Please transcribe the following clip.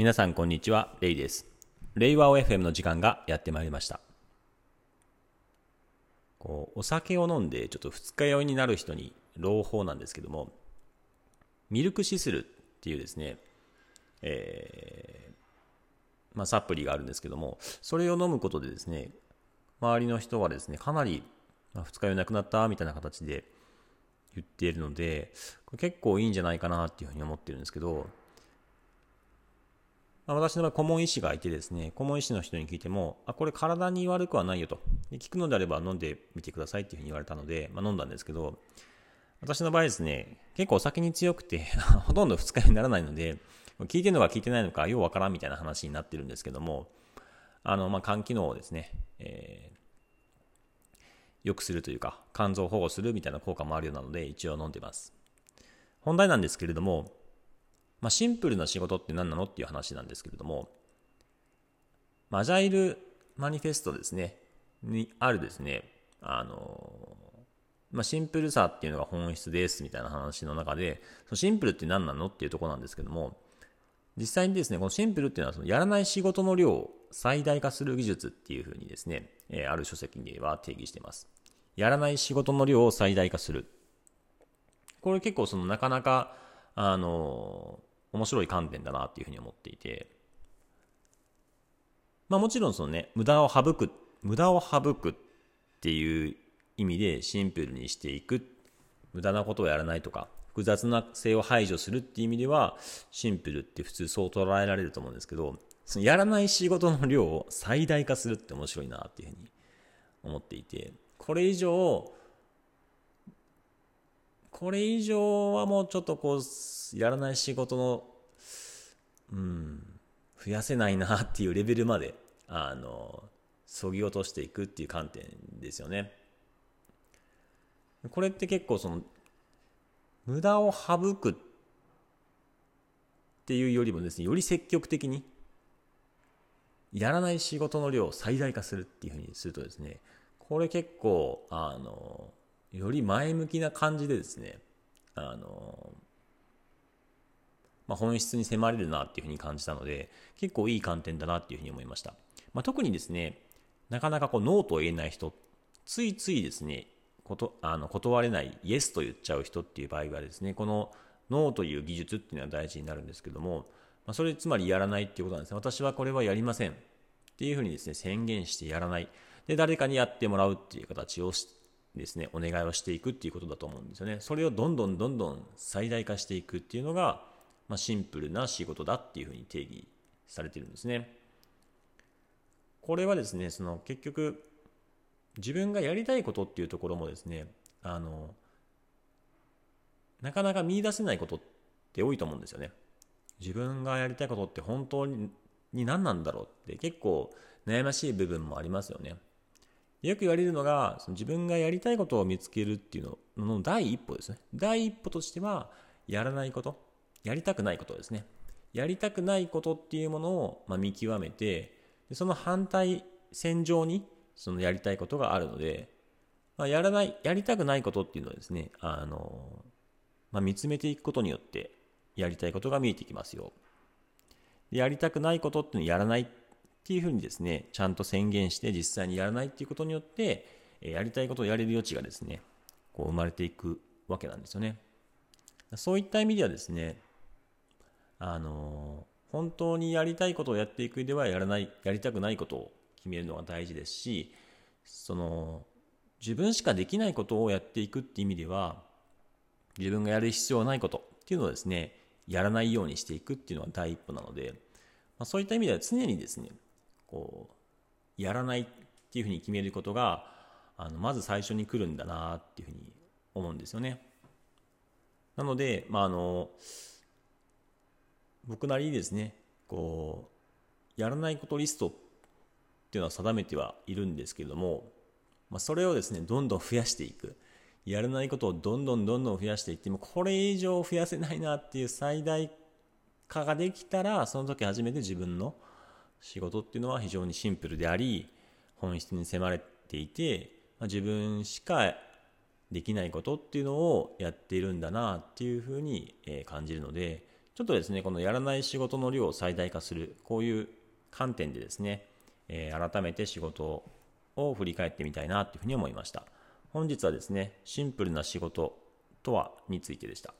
皆さんこんにちは、レイです。レイワオ FM の時間がやってまいりました。こうお酒を飲んでちょっと二日酔いになる人に朗報なんですけども、ミルクシスルっていうですね、えー、まあ、サプリがあるんですけども、それを飲むことでですね、周りの人はですね、かなり、二日酔いなくなったみたいな形で言っているので、結構いいんじゃないかなっていうふうに思ってるんですけど、あ、私の場合、顧問医師がいてですね、顧問医師の人に聞いても、あ、これ体に悪くはないよと。で聞くのであれば飲んでみてくださいっていうふうに言われたので、まあ、飲んだんですけど、私の場合ですね、結構お酒に強くて ほとんど二日にならないので、聞いてるのか聞いてないのかようわからんみたいな話になってるんですけども、あの、まあ、肝機能をですね、えー、良くするというか、肝臓を保護するみたいな効果もあるようなので、一応飲んでます。本題なんですけれども、まあ、シンプルな仕事って何なのっていう話なんですけれども、アジャイルマニフェストですね、にあるですね、あの、まあ、シンプルさっていうのが本質ですみたいな話の中で、そのシンプルって何なのっていうとこなんですけども、実際にですね、このシンプルっていうのはそのやらない仕事の量を最大化する技術っていうふうにですね、え、ある書籍では定義しています。やらない仕事の量を最大化する。これ結構そのなかなか、あの面白い観点だなっていうふうに思っていて、まあもちろんそのね、無駄を省く、無駄を省くっていう意味でシンプルにしていく、無駄なことをやらないとか、複雑な性を排除するっていう意味では、シンプルって普通そう捉えられると思うんですけど、そのやらない仕事の量を最大化するって面白いなっていうふうに思っていて、これ以上、これ以上はもうちょっとこう、やらない仕事の、うん、増やせないなっていうレベルまで、あの、そぎ落としていくっていう観点ですよね。これって結構その、無駄を省くっていうよりもですね、より積極的に、やらない仕事の量を最大化するっていうふうにするとですね、これ結構、あの、より前向きな感じでですね、あの、まあ、本質に迫れるなっていうふうに感じたので、結構いい観点だなっていうふうに思いました。まあ、特にですね、なかなかこうノーと言えない人、ついついですね、ことあの断れないイエスと言っちゃう人っていう場合はですね、このノーという技術っていうのは大事になるんですけども、まあ、それつまりやらないっていうことなんですね。私はこれはやりません。っていうふうにですね、宣言してやらない。で、誰かにやってもらうっていう形をしですね、お願いをしていくっていうことだと思うんですよね。それをどんどんどんどん最大化していくっていうのが、まあ、シンプルな仕事だっていうふうに定義されてるんですね。これはですね、その結局、自分がやりたいことっていうところもですね、あの、なかなか見出せないことって多いと思うんですよね。自分がやりたいことって本当に何なんだろうって結構悩ましい部分もありますよね。よく言われるのが、その自分がやりたいことを見つけるっていうのの第一歩ですね。第一歩としては、やらないこと、やりたくないことですね。やりたくないことっていうものを、ま見極めて、その反対線上にそのやりたいことがあるので、まあ、やらない、やりたくないことっていうのはですね、あの、まあ、見つめていくことによって、やりたいことが見えてきますよ。やりたくないことっていうのをやらないっっていうふうにですね、ちゃんと宣言して実際にやらないっていうことによって、やりたいことをやれる余地がですね、こう生まれていくわけなんですよね。そういった意味ではですね、あの、本当にやりたいことをやっていく上ではやらない、やりたくないことを決めるのが大事ですし、その、自分しかできないことをやっていくっていう意味では、自分がやる必要はないことっていうのをですね、やらないようにしていくっていうのが第一歩なので、まあ、そういった意味では常にですね、こう、やらないっていうふうに決めることが、あの、まず最初に来るんだなっていうふうに思うんですよね。なので、まあ、あの、僕なりにですね、こう、やらないことリストっていうのは定めてはいるんですけれども、まあ、それをですね、どんどん増やしていく。やらないことをどんどんどんどん増やしていっても、これ以上増やせないなっていう最大化ができたら、その時初めて自分の仕事っていうのは非常にシンプルであり、本質に迫れていて、ま、自分しかできないことっていうのをやっているんだなっていうふうに感じるので、ちょっとですね、このやらない仕事の量を最大化する、こういう観点でですね、改めて仕事を振り返ってみたいなというふうに思いました。本日はですね、シンプルな仕事とはについてでした。